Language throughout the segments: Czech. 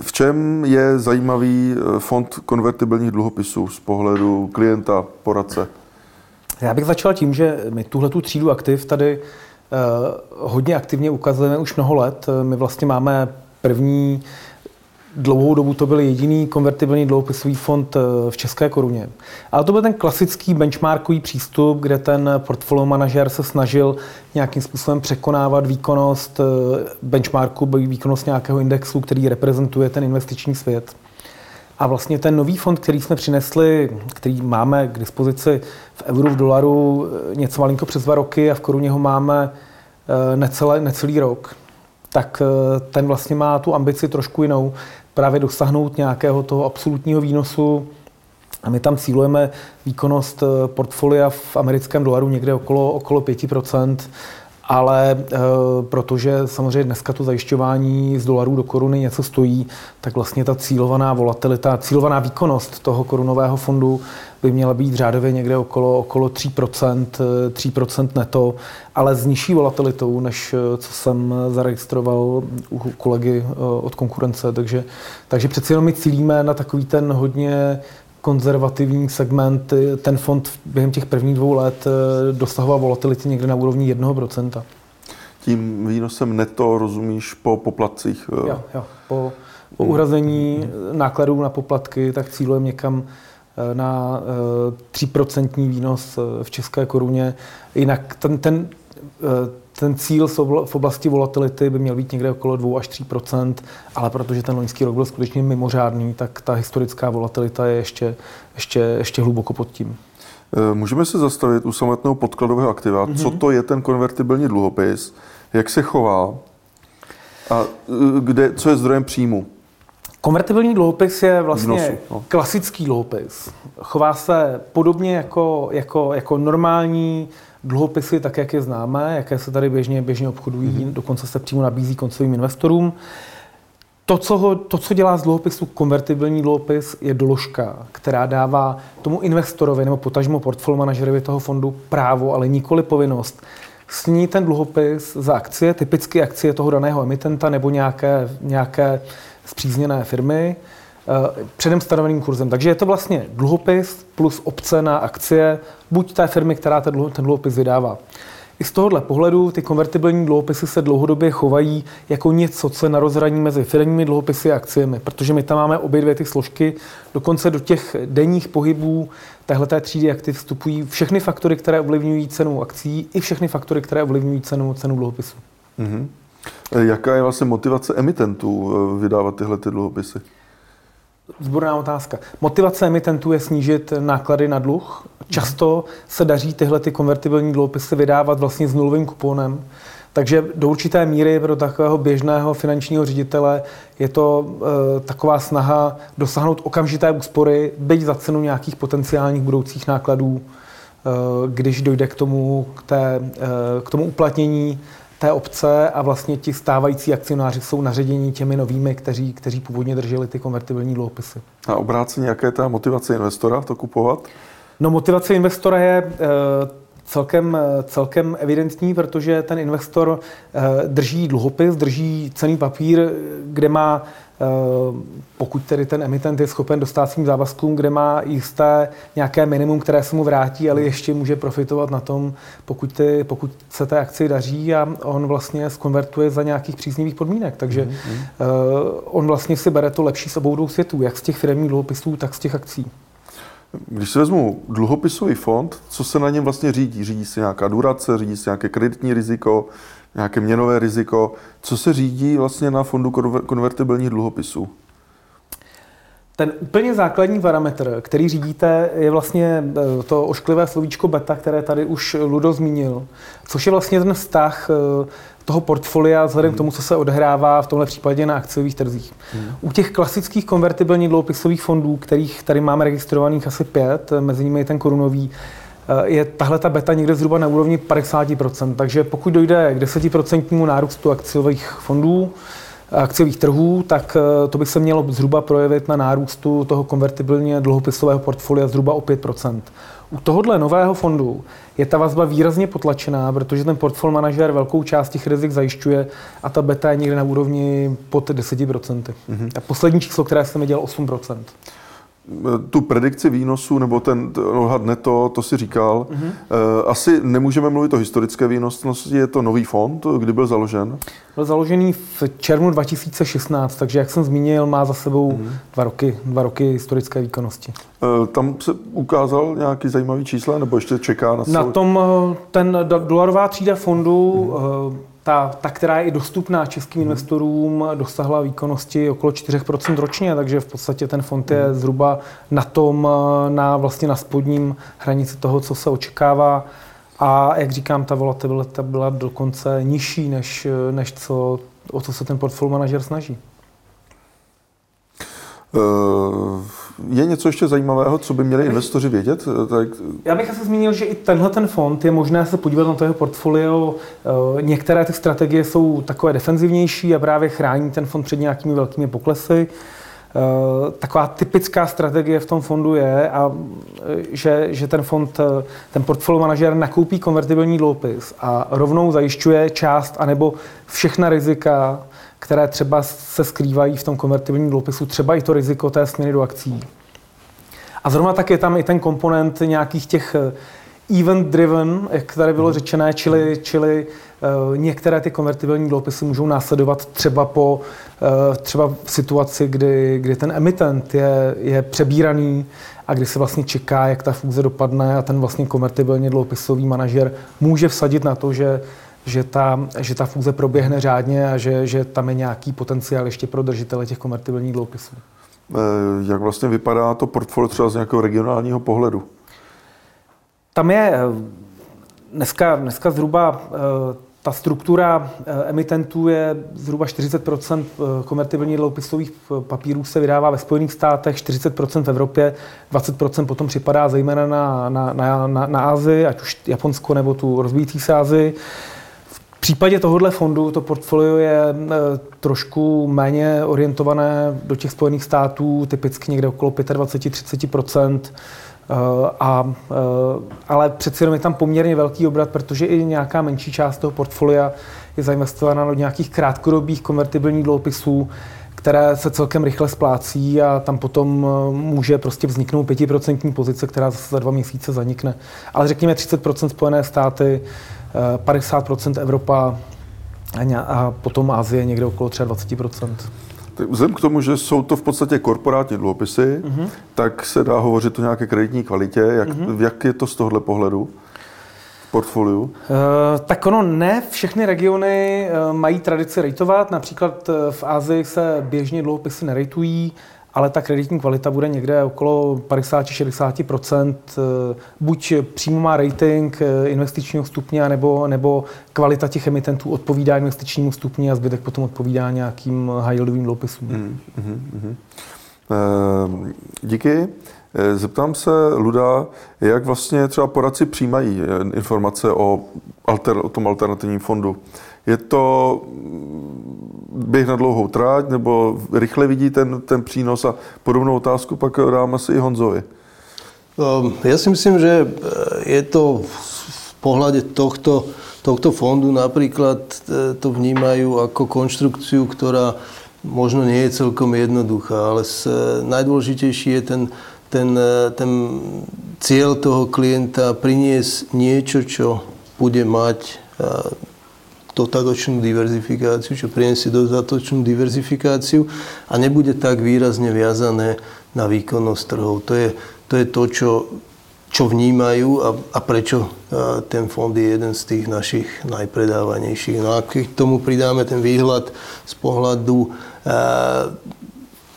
v čem je zajímavý eh, fond konvertibilních dluhopisů z pohledu klienta, poradce? Já bych začal tím, že my tuhle tu třídu aktiv tady hodně aktivně ukazujeme už mnoho let. My vlastně máme první dlouhou dobu to byl jediný konvertibilní dluhopisový fond eh, v české koruně. Ale to byl ten klasický benchmarkový přístup, kde ten portfolio manažer se snažil nějakým způsobem překonávat výkonnost eh, benchmarku, výkonnost nějakého indexu, který reprezentuje ten investiční svět. A vlastně ten nový fond, který jsme přinesli, který máme k dispozici v euru, v dolaru eh, něco malinko přes dva roky a v koruně ho máme necelé, necelý rok, tak ten vlastně má tu ambici trošku jinou právě dosáhnout nějakého toho absolutního výnosu. A my tam cílujeme výkonnost eh, portfolia v americkém dolaru někde okolo, okolo 5%, ale e, protože samozřejmě dneska to zajišťování z dolarů do koruny něco stojí, tak vlastně ta cílovaná volatilita, cílovaná výkonnost toho korunového fondu by měla být řádově někde okolo, okolo 3%, 3% eh, neto, ale s nižší volatilitou, než eh, co jsem zaregistroval u kolegy od konkurence. Takže, takže přeci jenom my cílíme na takový ten hodně konzervativní segment. Ten fond během těch prvních dvou let dosahoval volatility někde na úrovni 1%. Tím výnosem neto rozumíš po poplatcích? Jo, jo. Po, po uhrazení nákladů na poplatky, tak cílujeme někam na 3% eh, výnos eh, v české koruně. Jinak ten, ten, eh, ten cíl v oblasti volatility by měl být někde okolo 2 až 3% ale protože ten loňský rok byl skutečně mimořádný, tak ta historická volatilita je ještě, ještě, ještě hluboko pod tím. Můžeme se zastavit u samotného podkladového aktiva. Mm-hmm. Co to je ten konvertibilní dluhopis? Jak se chová? A kde, co je zdrojem příjmu? Konvertibilní dluhopis je vlastně Výnosu, no. klasický dluhopis. Chová se podobně jako, jako, jako normální dluhopisy, tak jak je známe, jaké se tady běžně, běžně obchodují, mm-hmm. dokonce se přímo nabízí koncovým investorům. To co, ho, to, co dělá z dluhopisu konvertibilní dluhopis, je doložka, která dává tomu investorovi nebo potažmo portfolio manažerovi toho fondu právo, ale nikoli povinnost sní ten dluhopis za akcie, typicky akcie toho daného emitenta nebo nějaké, nějaké zpřízněné firmy předem stanoveným kurzem. Takže je to vlastně dluhopis plus opce na akcie buď té firmy, která ten dluhopis vydává. I z tohohle pohledu ty konvertibilní dluhopisy se dlouhodobě chovají jako něco, co je na rozhraní mezi firmními dluhopisy a akciemi, protože my tam máme obě dvě ty složky. Dokonce do těch denních pohybů téhleté třídy aktiv vstupují všechny faktory, které ovlivňují cenu akcí, i všechny faktory, které ovlivňují cenu, cenu dluhopisu. Mm-hmm. Jaká je vlastně motivace emitentů eh, vydávat tyhle ty dluhopisy? Zborná otázka. Motivace emitentů je snížit náklady na dluh. Často se daří tyhle ty konvertibilní dluhopisy vydávat vlastně s nulovým kuponem. Takže do určité míry pro takového běžného finančního ředitele je to e, taková snaha dosáhnout okamžité úspory, byť za cenu nějakých potenciálních budoucích nákladů, e, když dojde k tomu, k, té, e, k tomu uplatnění té obce a vlastně ti stávající akcionáři jsou naředěni těmi novými, kteří, kteří původně drželi ty konvertibilní dluhopisy. A obráceně, jaké je ta motivace investora to kupovat? No motivace investora je e, celkem, celkem evidentní, protože ten investor e, drží dluhopis, drží cený papír, kde má Eh, pokud tedy ten emitent je schopen dostat svým závazkům, kde má jisté nějaké minimum, které se mu vrátí, ale ještě může profitovat na tom, pokud, ty, pokud se té akci daří a on vlastně skonvertuje za nějakých příznivých podmínek. Takže mm-hmm. on vlastně si bere to lepší s obou dvou světů, jak z těch firmních dluhopisů, tak z těch akcí. Když si vezmu dluhopisový fond, co se na něm vlastně řídí? Řídí se nějaká durace, řídí se nějaké kreditní riziko, nějaké měnové riziko. Co se řídí vlastně na fondu konvertibilních dluhopisů? Ten úplně základní parametr, který řídíte, je vlastně eh, to ošklivé slovíčko beta, které tady už Ludo zmínil, což je vlastně ten vztah eh, toho portfolia vzhledem hmm. k tomu, co se odehrává v tomhle případě na akciových trzích. Hmm. U těch klasických konvertibilních dluhopisových fondů, kterých tady máme registrovaných asi pět, mezi nimi je ten korunový, Eh, je tahle ta beta někde zhruba na úrovni 50%. Takže pokud dojde k 10% nárůstu akciových fondů, akciových trhů, tak eh, to by se mělo zhruba projevit na nárůstu toho konvertibilně dluhopisového portfolia zhruba o 5% U tohohle nového fondu je ta vazba výrazně potlačená, protože ten portfolio manažer velkou část těch rizik zajišťuje a ta beta je někde na úrovni pod 10 mm-hmm. A poslední číslo, které jsem 8 tu predikci výnosu nebo ten odhad neto, to si říkal. Mm-hmm. Asi nemůžeme mluvit o historické výnosnosti, je to nový fond, kdy byl založen? Byl založený v červnu 2016, takže jak jsem zmínil, má za sebou mm-hmm. dva, roky, dva roky historické výkonnosti. Eh, tam se ukázal nějaký zajímavý čísla, nebo ještě čeká na Na tom eh, ten dolarová třída fondu mm-hmm ta, ta, která je i dostupná českým mhm. investorům, dosahla výkonnosti okolo 4% ročně, takže v podstatě ten fond je mhm. zhruba na tom, na vlastně na spodním hranici toho, co se očekává. A jak říkám, ta volatilita byla dokonce nižší, než, než co, o co se ten portfolio manažer snaží. Uh je něco ještě zajímavého, co by měli investoři vědět? Tak... Já bych asi zmínil, že i tenhle ten fond je možné se podívat na to jeho portfolio. Eh, některé ty strategie jsou takové defenzivnější a právě chrání ten fond před nějakými velkými poklesy. Eh, taková typická strategie v tom fondu je, a, eh, že, že ten fond, ten portfolio manažer nakoupí konvertibilní dluhopis a rovnou zajišťuje část anebo všechna rizika které třeba se skrývají v tom konvertibilním dluhopisu, třeba i to riziko té směny do akcí. A zrovna tak je tam i ten komponent nějakých těch eh, event driven, jak tady bylo řečené, čili, čili uh, některé ty konvertibilní dluhopisy můžou následovat třeba po uh, třeba v situaci, kdy, kdy ten emitent je, je přebíraný a kdy se vlastně čeká, jak ta fúze dopadne a ten vlastně konvertibilně dluhopisový manažer může vsadit na to, že že ta, že ta fúze proběhne řádně a že, že tam je nějaký potenciál ještě pro držitele těch konvertibilních dluhopisů. Eh, jak vlastně vypadá to portfolio třeba z nějakého regionálního pohledu? Tam je eh, dneska, dneska zhruba eh, ta struktura emitentů je zhruba 40 konvertibilních dluhopisových papírů se vydává ve Spojených státech, 40 v Evropě, 20 potom připadá zejména na, na, na, na, na Asii, ať už Japonsko nebo tu rozvíjící se Asii. V případě tohohle fondu to portfolio je e, trošku méně orientované do těch Spojených států, typicky někde okolo 25-30 e, a, e, ale přeci jenom je tam poměrně velký obrat, protože i nějaká menší část toho portfolia je zainvestována do nějakých krátkodobých konvertibilních dluhopisů, které se celkem rychle splácí a tam potom může prostě vzniknout 5% pozice, která za dva měsíce zanikne. Ale řekněme 30% Spojené státy, 50% Evropa a potom Asie někde okolo 23%. Tak vzhledem k tomu, že jsou to v podstatě korporátní dluhopisy, mm-hmm. tak se dá hovořit o nějaké kreditní kvalitě. Jak, mm-hmm. jak je to z tohohle pohledu? portfoliu? Uh, tak ono ne všechny regiony uh, mají tradici rejtovat. Například uh, v Ázii se běžně dluhopisy nerejtují ale ta kreditní kvalita bude někde okolo 50-60%. Eh, buď přímo má rating eh, investičního stupně, nebo, nebo kvalita těch emitentů odpovídá investičnímu stupni a zbytek potom odpovídá nějakým high-yieldovým dluhopisům. Mm, mm, mm. E, díky. Zeptám se, Luda, jak vlastně třeba poradci přijímají informace o, alter, o tom alternativním fondu. Je to běh na dlouhou tráť, nebo rychle vidí ten, ten přínos a podobnou otázku pak dám asi i Honzovi. Um, ja si myslím, že eh, je to v pohľade tohto, tohto fondu napríklad eh, to vnímajú ako konštrukciu, ktorá možno nie je celkom jednoduchá, ale najdôležitejší je ten, ten, eh, ten cieľ toho klienta priniesť niečo, čo bude mať dostatočnú diverzifikáciu, čo priniesie dostatočnú diverzifikáciu a nebude tak výrazne viazané na výkonnosť trhov. To je to, je to čo, čo vnímajú a, a prečo a ten fond je jeden z tých našich najpredávanejších. No a keď tomu pridáme ten výhľad z pohľadu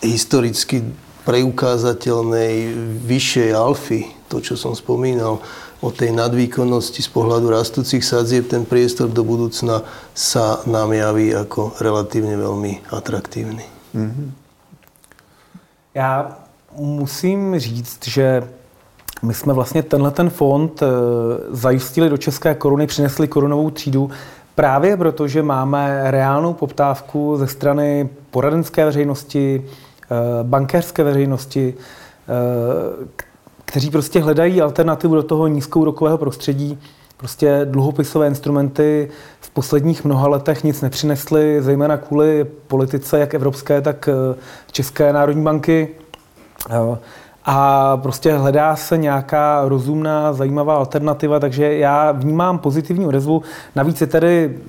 historicky preukázateľnej vyššej alfy, to, čo som spomínal, o tej nadvýkonnosti z pohľadu rastúcich sadzieb, ten priestor do budúcna sa nám javí ako relatívne veľmi atraktívny. Mm-hmm. Já musím říct, že my jsme vlastně tenhle ten fond eh, zajistili do české koruny, přinesli korunovou třídu právě proto, že máme reálnou poptávku ze strany poradenské veřejnosti, bankéřské veřejnosti, eh, kteří prostě hledají alternativu do toho nízkourokového prostředí. Prostě dluhopisové instrumenty v posledních mnoha letech nic nepřinesly, zejména kvůli politice jak evropské, tak České národní banky. A prostě hledá se nějaká rozumná, zajímavá alternativa, takže já vnímám pozitivní odezvu. Navíc je tady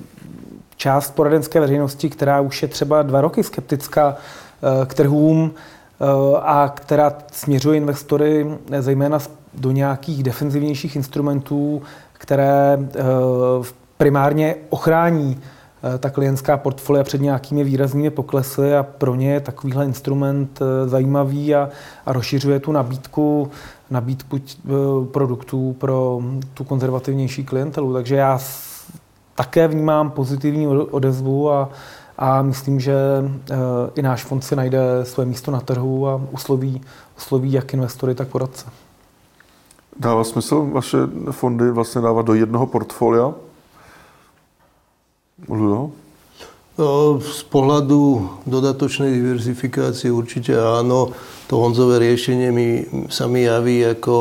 část poradenské veřejnosti, která už je třeba dva roky skeptická eh, k trhům eh, a která směřuje investory zejména do nějakých defenzivnějších instrumentů, které eh, primárně ochrání Eh, ta klientská portfolia před nějakými výraznými poklesy a pro ně je takovýhle instrument eh, zajímavý a, a rozšiřuje tu nabídku, nabídku eh, produktů pro tu konzervativnější klientelu. Takže já také vnímám pozitivní odezvu a, a myslím, že i náš fond si najde své místo na trhu a usloví, usloví jak investory, tak poradce. Dává smysl vaše fondy vlastně dávat do jednoho portfolia? Ludo? No, z pohľadu dodatočnej diverzifikácie určite áno. To Honzové riešenie mi sa mi javí ako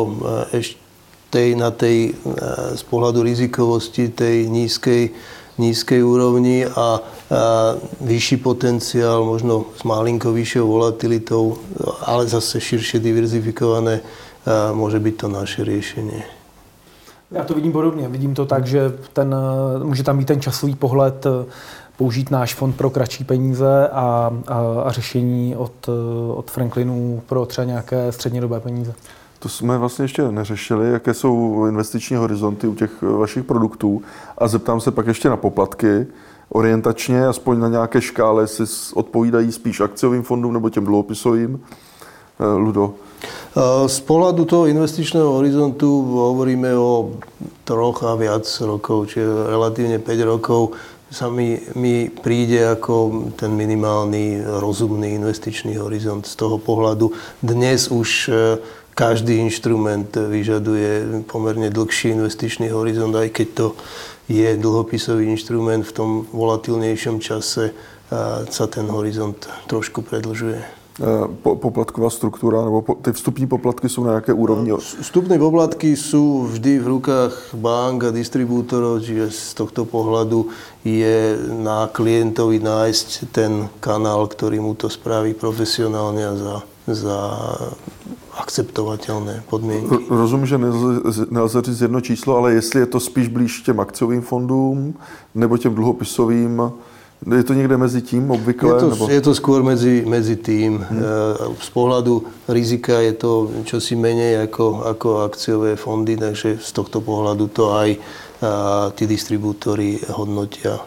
eh, ešte na tej, eh, z pohľadu rizikovosti tej nízkej, nízkej úrovni a vyšší potenciál, možno s malinko vyššou volatilitou, ale zase širšie diverzifikované, môže byť to naše riešenie. Já to vidím podobně. Vidím to tak, že ten, může tam být ten časový pohled, použít náš fond pro kratší peníze a, a, a řešení od, od Franklinů pro třeba nějaké střednědobé peníze. To jsme vlastně ještě neřešili, jaké jsou investiční horizonty u těch vašich produktů a zeptám se pak ještě na poplatky. Orientačně, aspoň na nějaké škále, si odpovídají spíš akciovým fondům nebo těm dluhopisovým. Eh, Ludo, z pohľadu toho investičného horizontu hovoríme o troch a viac rokov, čiže relatívne 5 rokov sa mi, mi príde ako ten minimálny rozumný investičný horizont z toho pohľadu. Dnes už e, každý inštrument vyžaduje pomerne dlhší investičný horizont, aj keď to je dlhopisový inštrument v tom volatilnejšom čase sa ten horizont trošku predlžuje. Eh, poplatková struktura, nebo ty vstupní poplatky jsou na jaké úrovni? No, vstupné poplatky jsou vždy v rukách bank a distribútorov, čiže z tohto pohľadu je na klientovi nájsť ten kanál, ktorý mu to spraví profesionálně a za, za akceptovatelné podmínky. Rozumím, že nelze, nelze říct jedno číslo, ale jestli je to spíš blíž těm akciovým fondům nebo těm dluhopisovým, je to někde mezi tím obvykle? Je to, nebo? je to skôr medzi, medzi tým. Hmm. Z pohľadu rizika je to čosi menej ako, ako akciové fondy, takže z tohto pohľadu to aj ty distribútory hodnotia.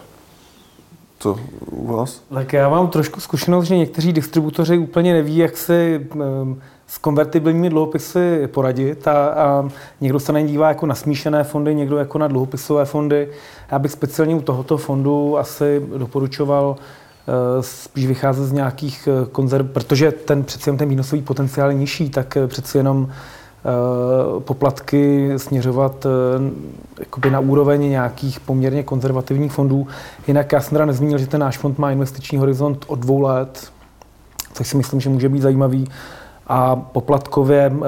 Co u vás? Tak já mám trošku zkušenost, že někteří distributoři úplně neví, jak si um, s konvertibilními dluhopisy poradit a, a někdo se na ně dívá jako na smíšené fondy, někdo jako na dluhopisové fondy. Já bych speciálně u tohoto fondu asi doporučoval eh, spíš vycházet z nějakých eh, konzerv, protože ten přeci jenom ten výnosový potenciál je nižší, tak eh, přeci jenom poplatky směřovat jakoby na úroveň nějakých poměrně konzervativních fondů. Jinak já jsem teda nezmínil, že ten náš fond má investiční horizont od dvou let, což si myslím, že může být zajímavý. A poplatkově, eh,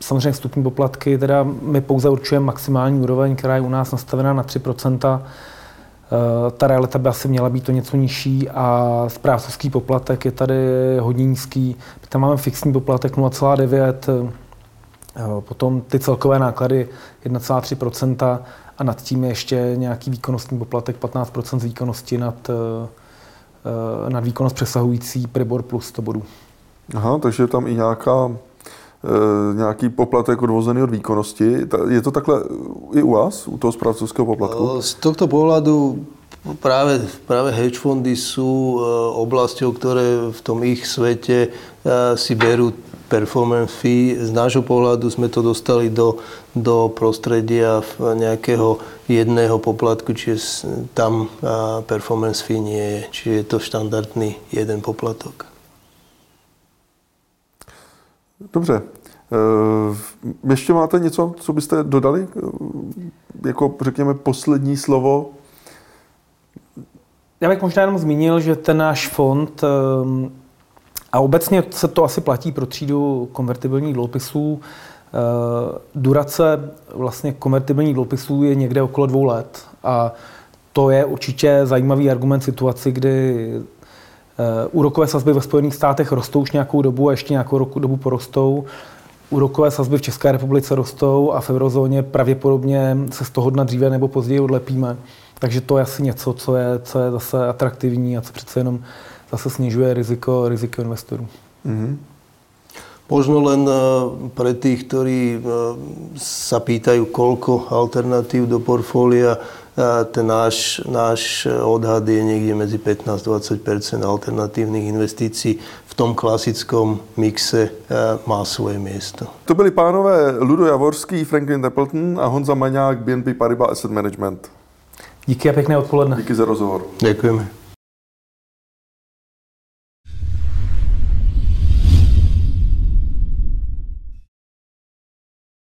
samozřejmě vstupní poplatky, teda my pouze určujeme maximální úroveň, která je u nás nastavená na 3% eh, ta realita by asi měla být to něco nižší a správcovský poplatek je tady hodně nízký. My tam máme fixní poplatek 0,9, eh, potom ty celkové náklady 1,3% a nad tím je ještě nějaký výkonnostní poplatek 15 z výkonnosti nad, nad výkonnost přesahující Pribor plus 100 bodů. Aha, takže je tam i nějaká, nějaký poplatek odvozený od výkonnosti. Je to takhle i u vás, u toho správcovského poplatku? Z tohto pohľadu práve, práve hedge fondy sú oblasťou, ktoré v tom ich svete si berú performance fee. Z nášho pohľadu sme to dostali do, do prostredia nejakého jedného poplatku, čiže tam performance fee nie je. Čiže je to štandardný jeden poplatok. Dobře. E, ještě máte něco, co byste dodali? E, jako, řekněme, poslední slovo Já bych možná jenom zmínil, že ten náš fond ehm, a obecně se to asi platí pro třídu konvertibilních dluhopisů. Eh, durace vlastně konvertibilních dluhopisů je někde okolo dvou let a to je určitě zajímavý argument situaci, kdy eh, úrokové sazby ve Spojených státech rostou už nějakou dobu a ještě nějakou roku, dobu porostou. Úrokové sazby v České republice rostou a v eurozóně pravděpodobně se z toho dna dříve nebo později odlepíme. Takže to je asi něco, co je, co je zase atraktivní a co přece jenom zase snižuje riziko, riziko investorů. Mm-hmm. Možno len eh, pre tých, ktorí eh, sa pýtajú, koľko alternatív do portfólia, eh, ten náš, náš odhad je niekde medzi 15-20% alternatívnych investícií v tom klasickom mixe má svoje miesto. To byli pánové Ludo Javorský, Franklin Templeton a Honza Maňák, BNP Paribas Asset Management. Díky a pěkné odpoledne. Díky za rozhovor. Děkujeme.